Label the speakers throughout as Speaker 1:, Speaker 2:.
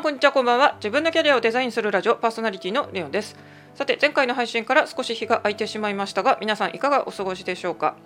Speaker 1: んこんにちはこんばんは。自分のキャリアをデザインするラジオパーソナリティのレオンです。さて前回の配信から少し日が空いてしまいましたが皆さんいかがお過ごしでしょうか？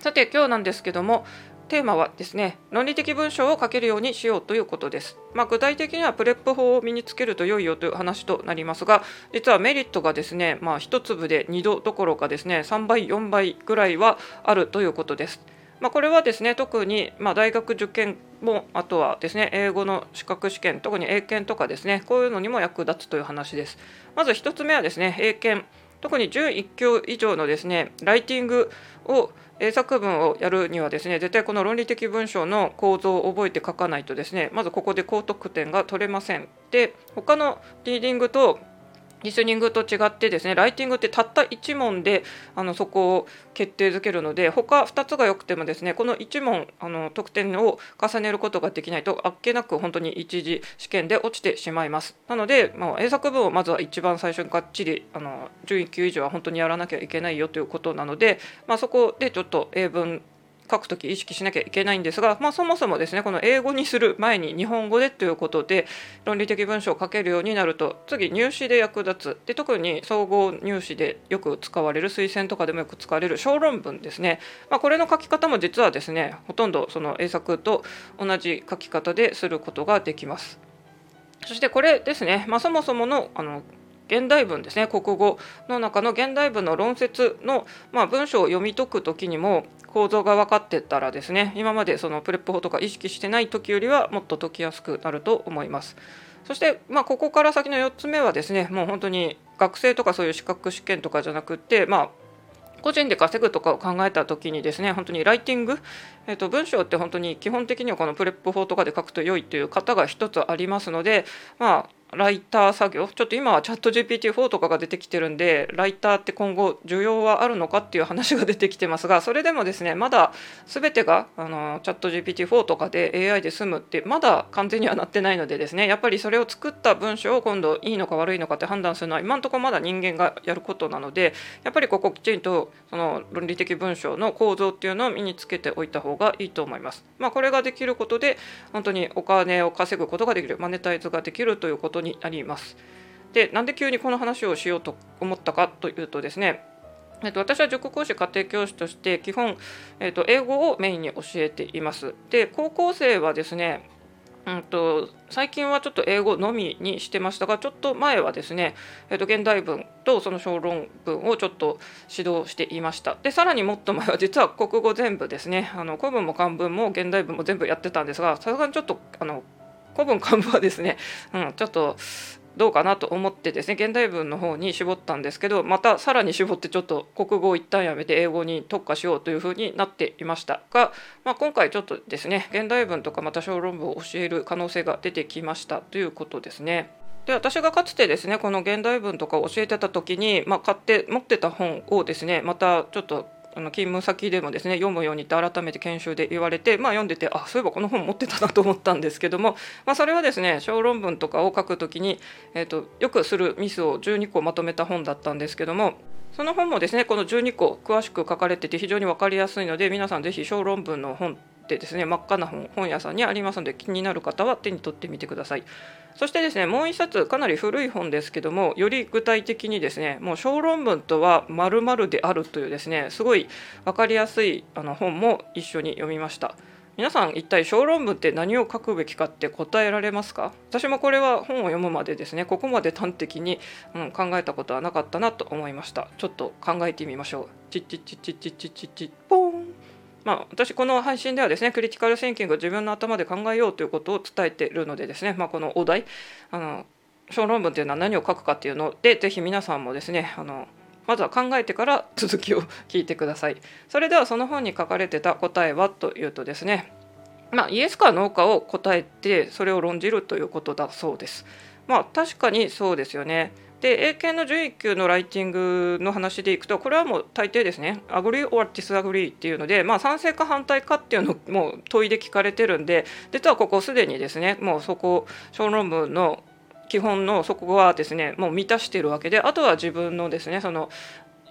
Speaker 1: さて今日なんですけどもテーマはですね論理的文章を書けるようにしようということです、まあ、具体的には PREP 法を身につけると良いよという話となりますが実はメリットがですね、まあ、1粒で2度どころかですね3倍4倍ぐらいはあるということです。まあ、これはですね特にま大学受験もあとはですね英語の資格試験特に英検とかですねこういうのにも役立つという話です。まず1つ目はですね英検。特に11教以上のですねライティングを英作文をやるにはですね絶対この論理的文章の構造を覚えて書かないとですねまずここで高得点が取れません。で他のリーディングとリスニングと違ってですねライティングってたった1問であのそこを決定づけるので他2つが良くてもですねこの1問あの得点を重ねることができないとあっけなく本当に一次試験で落ちてしまいます。なので、まあ、英作文をまずは一番最初にがっちりあの11級以上は本当にやらなきゃいけないよということなので、まあ、そこでちょっと英文書くとき意識しなきゃいけないんですが、まあ、そもそもですねこの英語にする前に日本語でということで論理的文章を書けるようになると次入試で役立つで特に総合入試でよく使われる推薦とかでもよく使われる小論文ですね、まあ、これの書き方も実はですねほとんどその英作と同じ書き方ですることができます。そしてこれですね、まあ、そもそものあの現代文ですね国語の中の現代文の論説の、まあ、文章を読み解く時にも構造が分かってたらですね今までその PREP 法とか意識してない時よりはもっと解きやすくなると思います。そして、まあ、ここから先の4つ目はですねもう本当に学生とかそういう資格試験とかじゃなくてまあ個人で稼ぐとかを考えた時にですね本当にライティング、えーと、文章って本当に基本的にはこの PREP 法とかで書くと良いという方が一つありますのでまあライター作業？ちょっと今はチャット GPT4 とかが出てきてるんでライターって今後需要はあるのかっていう話が出てきてますがそれでもですねまだ全てがあのチャット GPT4 とかで AI で済むってまだ完全にはなってないのでですねやっぱりそれを作った文章を今度いいのか悪いのかって判断するのは今のところまだ人間がやることなのでやっぱりここきちんとその論理的文章の構造っていうのを身につけておいた方がいいと思います。まあ、これができることで本当にお金を稼ぐことができるマネタイズができるということになります。でなんで急にこの話をしようと思ったかというとですねえっと、私は塾講師家庭教師として基本、えっと、英語をメインに教えています。で高校生はですねうんと、最近はちょっと英語のみにしてましたがちょっと前はですね、えー、と現代文とその小論文をちょっと指導していましたでさらにもっと前は実は国語全部ですねあの古文も漢文も現代文も全部やってたんですがさすがにちょっとあの古文漢文はですね、うん、ちょっとどうかなと思ってですね現代文の方に絞ったんですけどまたさらに絞ってちょっと国語を一旦やめて英語に特化しようというふうになっていましたが、まあ、今回ちょっとですね現代文とかまた小論文を教える可能性が出てきましたということですね。で私がかつてですねこの現代文とかを教えてた時に、まあ、買って持ってた本をですねまたちょっとあの勤務先でもですね読むようにって改めて研修で言われて、まあ、読んでてあそういえばこの本持ってたなと思ったんですけども、まあ、それはですね小論文とかを書くときに、えーと、よくするミスを12個まとめた本だったんですけどもその本もですねこの12個詳しく書かれてて非常に分かりやすいので皆さん是非小論文の本でですね真っ赤な本本屋さんにありますので気になる方は手に取ってみてください。そしてですねもう1冊かなり古い本ですけどもより具体的にですねもう小論文とはまるであるというですねすごい分かりやすいあの本も一緒に読みました。皆さん一体小論文って何を書くべきかって答えられますか？私もこれは本を読むまでですねここまで端的に、うん、考えたことはなかったなと思いました。ちょっと考えてみましょう。チッチッチッチッチッチッチッポーまあ、私この配信ではですねクリティカルシンキングを自分の頭で考えようということを伝えているのでですね、まあ、このお題あの小論文というのは何を書くかっていうのでぜひ皆さんもですねあのまずは考えてから 続きを聞いてください。それではその本に書かれてた答えはというとですねまあ、イエスかノーかを答えてそれを論じるということだそうです。まあ確かにそうですよね。で英検の準1級のライティングの話でいくとこれはもう大抵ですねアグリー or disagree っていうので、まあ、賛成か反対かっていうのも問いで聞かれてるんで実はここすでにですねもうそこ小論文の基本のそこはですねもう満たしてるわけであとは自分のですねその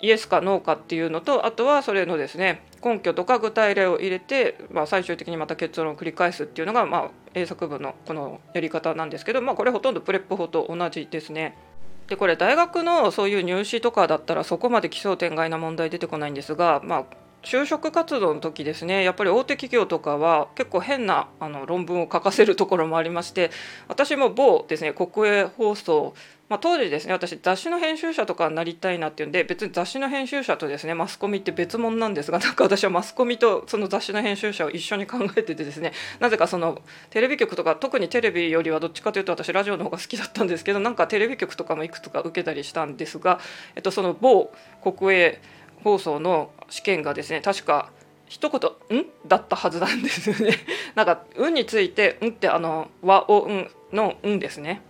Speaker 1: イエスかノーかっていうのとあとはそれのですね根拠とか具体例を入れて、まあ、最終的にまた結論を繰り返すっていうのが、まあ、英作文のこのやり方なんですけど、まあ、これほとんど PREP 法と同じですね。でこれ大学のそういう入試とかだったらそこまで奇想天外な問題出てこないんですが、まあ、就職活動の時ですねやっぱり大手企業とかは結構変なあの論文を書かせるところもありまして私も某ですね国営放送、まあ、当時ですね私雑誌の編集者とかになりたいなっていうんで別に雑誌の編集者とですねマスコミって別物なんですが なんか私はマスコミとその雑誌の編集者を一緒に考えててですねなぜかそのテレビ局とか特にテレビよりはどっちかというと私ラジオの方が好きだったんですけどなんかテレビ局とかもいくつか受けたりしたんですが、えっと、その某国営放送の試験がですね確か一言「ん?」だったはずなんですよね。なんか「ん」について「ん」ってあの「和をん」の「ん」ですね。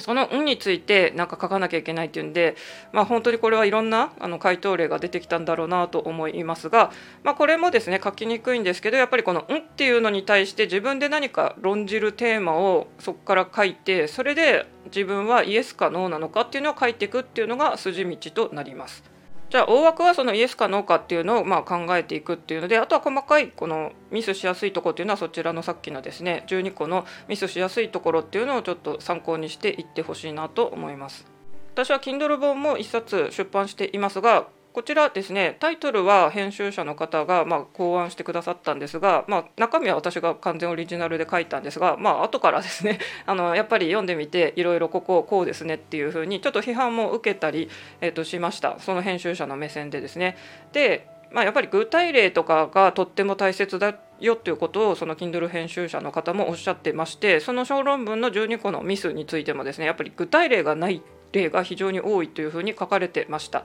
Speaker 1: その「ん」についてなんか書かなきゃいけないっていうんで、まあ、本当にこれはいろんなあの回答例が出てきたんだろうなと思いますが、まあ、これもですね書きにくいんですけどやっぱりこの「ん」っていうのに対して自分で何か論じるテーマをそこから書いてそれで自分はイエスかノーなのかっていうのを書いていくっていうのが筋道となります。じゃあ大枠はそのイエスかノーかっていうのをまあ考えていくっていうのであとは細かいこのミスしやすいところっていうのはそちらのさっきのですね12個のミスしやすいところっていうのをちょっと参考にしていってほしいなと思います。私は Kindle 本も1冊出版していますがこちらですねタイトルは編集者の方がま考案してくださったんですが、まあ、中身は私が完全オリジナルで書いたんですが、まあ後からですね あのやっぱり読んでみていろいろこここうですねっていうふうにちょっと批判も受けたり、えー、としましたその編集者の目線でですね。でまあ、やっぱり具体例とかがとっても大切だよっていうことをその Kindle 編集者の方もおっしゃってましてその小論文の12個のミスについてもですねやっぱり具体例がない例が非常に多いというふうに書かれてました。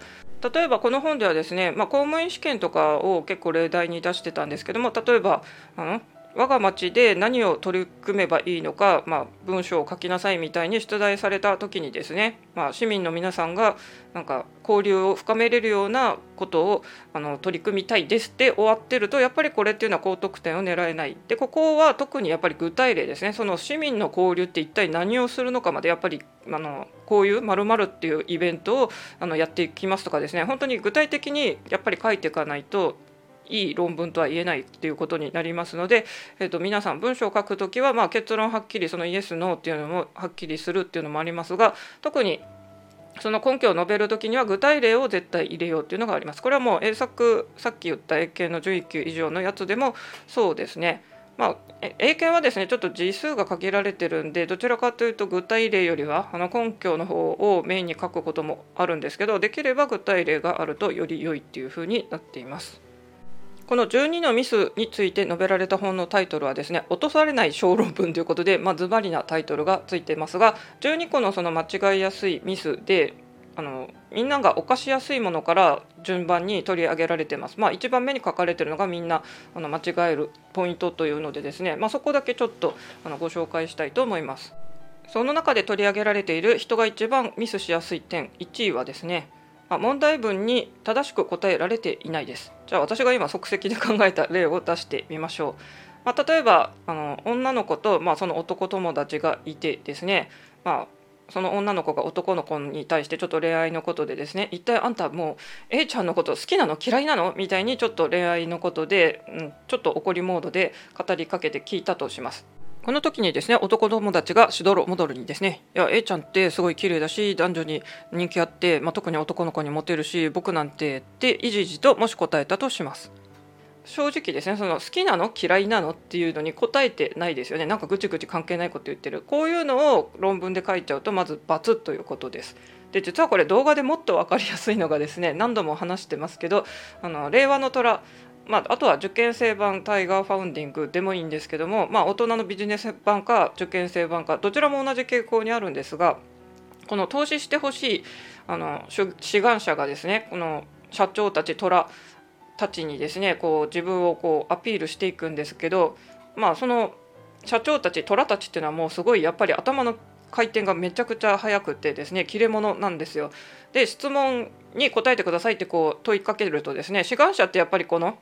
Speaker 1: 例えばこの本ではですね、まあ、公務員試験とかを結構例題に出してたんですけども例えばあの我が町で何を取り組めばいいのか、まあ、文章を書きなさいみたいに出題された時にですね、まあ、市民の皆さんがなんか交流を深めれるようなことをあの取り組みたいですって終わってるとやっぱりこれっていうのは高得点を狙えない。でここは特にやっぱり具体例ですね。その市民の交流って一体何をするのかまでやっぱりあのこういう〇〇っていうイベントをあのやっていきますとかですね。本当に具体的にやっぱり書いていかないといい論文とは言えないっていうことになりますので、えー、と皆さん文章を書くときは、まあ、結論はっきりそのイエス・ノーっていうのもはっきりするっていうのもありますが特にその根拠を述べるときには具体例を絶対入れようっていうのがあります。これはもう英作さっき言った英検の11級以上のやつでもそうですね。まあ、英検はですねちょっと字数が限られてるんでどちらかというと具体例よりはあの根拠の方をメインに書くこともあるんですけどできれば具体例があるとより良いっていうふうになっています。この12のミスについて述べられた本のタイトルはですね落とされない小論文ということで、まあ、ズバリなタイトルがついていますが12個のその間違いやすいミスであのみんなが犯しやすいものから順番に取り上げられてます。まあ、1番目に書かれてるのがみんなあの間違えるポイントというのでですね、まあ、そこだけちょっとあのご紹介したいと思います。その中で取り上げられている人が一番ミスしやすい点1位はですねあ、問題文に正しく答えられていないです。じゃあ私が今即席で考えた例を出してみましょう。まあ、例えばあの女の子と、まあ、その男友達がいてですね、まあ、その女の子が男の子に対してちょっと恋愛のことでですね一体あんたもう A ちゃんのこと好きなの？嫌いなの？みたいにちょっと恋愛のことで、うん、ちょっと怒りモードで語りかけて聞いたとします。この時にですね男友達がしどろもどろにですね「いや A ちゃんってすごい綺麗だし男女に人気あって、まあ、特に男の子にモテるし僕なんて」っていじいじともし答えたとします。正直ですねその好きなの嫌いなのっていうのに答えてないですよねなんかぐちぐち関係ないこと言ってるこういうのを論文で書いちゃうとまず×ということです。で実はこれ動画でもっと分かりやすいのがですね何度も話してますけどあの令和の虎まあ、あとは受験生版タイガーファンディングでもいいんですけども、まあ、大人のビジネス版か受験生版かどちらも同じ傾向にあるんですがこの投資してほしいあの志願者がですねこの社長たち虎たちにですねこう自分をこうアピールしていくんですけど、まあ、その社長たち虎たちっていうのはもうすごいやっぱり頭の回転がめちゃくちゃ速くてですね切れ者なんですよ。で質問に答えてくださいってこう問いかけるとですね志願者ってやっぱりこの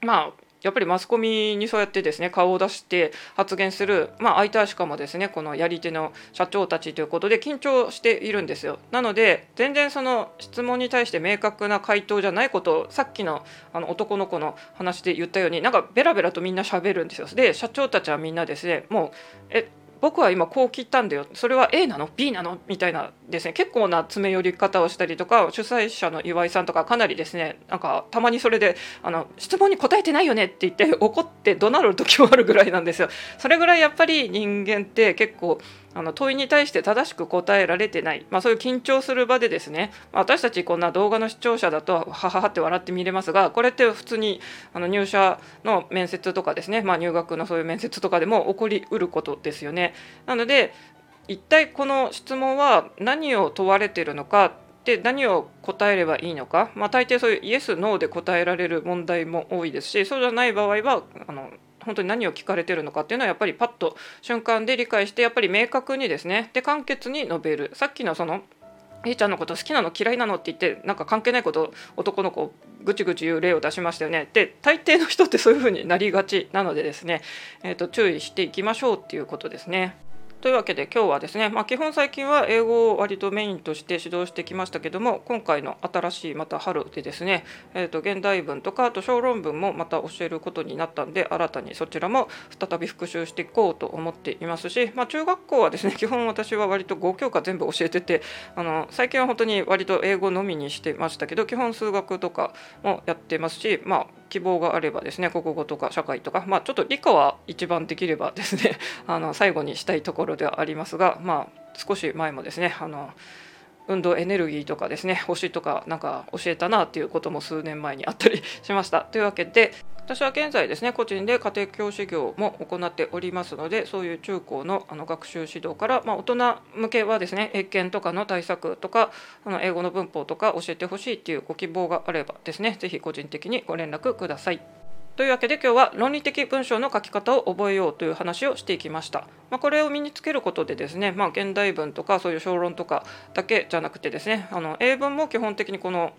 Speaker 1: まあやっぱりマスコミにそうやってですね顔を出して発言する、まあ、相対しかもですねこのやり手の社長たちということで緊張しているんですよ。なので全然その質問に対して明確な回答じゃないことをさっきのあの男の子の話で言ったようになんかベラベラとみんな喋るんですよ。で社長たちはみんなですねもうえ僕は今こう聞いたんだよ。それは A なの？B なの？みたいなですね。結構な詰め寄り方をしたりとか主催者の岩井さんとかかなりですねなんかたまにそれであの質問に答えてないよねって言って怒って怒鳴る時もあるぐらいなんですよ。それぐらいやっぱり人間って結構あの問いに対して正しく答えられてない、まあ、そういう緊張する場でですね、まあ、私たちこんな動画の視聴者だとはははって笑って見れますがこれって普通にあの入社の面接とかですね、まあ、入学のそういう面接とかでも起こりうることですよね。なので一体この質問は何を問われてるのかで何を答えればいいのか、まあ、大抵そういうイエス・ノーで答えられる問題も多いですしそうじゃない場合はあの本当に何を聞かれてるのかっていうのはやっぱりパッと瞬間で理解してやっぱり明確にですね。で簡潔に述べる。さっきのその A ちゃんのこと好きなの嫌いなのって言ってなんか関係ないこと男の子ぐちぐち言う例を出しましたよね。で大抵の人ってそういうふうになりがちなのでですね、えーと注意していきましょうっていうことですね。というわけで今日はですね、まあ、基本最近は英語を割とメインとして指導してきましたけども今回の新しいまた春でですね、えー、と現代文とかあと小論文もまた教えることになったんで新たにそちらも再び復習していこうと思っていますし、まあ、中学校はですね基本私は割と5教科全部教えててあの最近は本当に割と英語のみにしてましたけど基本数学とかもやってますしまあ希望があればですね国語とか社会とか、まあ、ちょっと理科は一番できればですね あの最後にしたいところではありますが、まあ、少し前もですねあの運動エネルギーとかですね星とかなんか教えたなっていうことも数年前にあったりしました。というわけで私は現在ですね個人で家庭教師業も行っておりますのでそういう中高のあの学習指導から、まあ、大人向けはですね英検とかの対策とかあの英語の文法とか教えてほしいっていうご希望があればですね是非個人的にご連絡ください。というわけで今日は論理的文章の書き方を覚えようという話をしていきました。まあ、これを身につけることでですね、まあ、現代文とかそういう小論とかだけじゃなくてですねあの英文も基本的にこの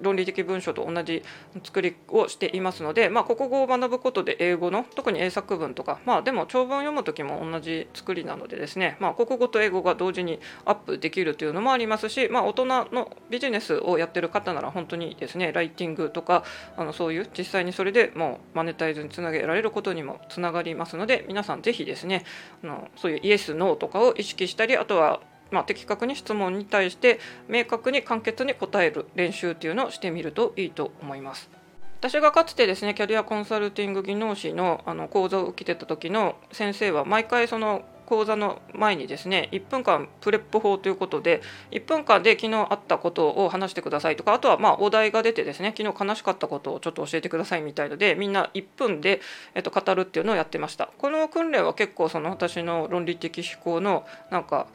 Speaker 1: 論理的文章と同じ作りをしていますので、まあ、国語を学ぶことで英語の特に英作文とか、まあ、でも長文を読む時も同じ作りなのでですね、まあ、国語と英語が同時にアップできるというのもありますし、まあ、大人のビジネスをやってる方なら本当にですねライティングとかあのそういう実際にそれでもうマネタイズにつなげられることにもつながりますので皆さん是非ですねあのそういうイエス・ノーとかを意識したりあとはまあ、的確に質問に対して明確に簡潔に答える練習っていうのをしてみるといいと思います。私がかつてですねキャリアコンサルティング技能士のあの講座を受けてた時の先生は毎回その講座の前にですね1分間 PREP 法ということで1分間で昨日あったことを話してくださいとかあとはまあお題が出てですね昨日悲しかったことをちょっと教えてくださいみたいのでみんな1分で、えっと、語るっていうのをやってましたこの訓練は結構その私の論理的思考のなんか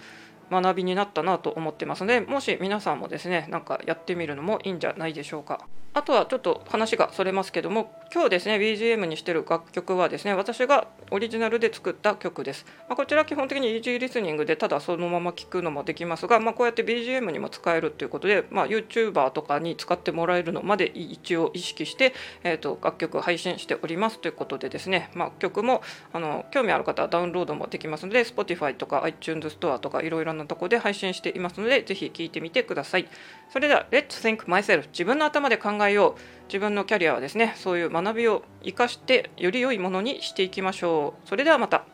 Speaker 1: 学びになったなと思ってますのでもし皆さんもですねなんかやってみるのもいいんじゃないでしょうか。あとはちょっと話がそれますけども今日ですね BGM にしてる楽曲はですね私がオリジナルで作った曲です、まあ、こちら基本的にイージーリスニングでただそのまま聴くのもできますが、まあ、こうやって BGM にも使えるということで、まあ、YouTuber とかに使ってもらえるのまで一応意識して、えー、と楽曲配信しておりますということでですね、まあ、曲もあの興味ある方はダウンロードもできますので Spotify とか iTunes ストアとかいろいろなとこで配信していますのでぜひ聴いてみてください。それでは Let's think myself 自分の頭で考ええよう。自分のキャリアはですねそういう学びを生かしてより良いものにしていきましょう。それではまた。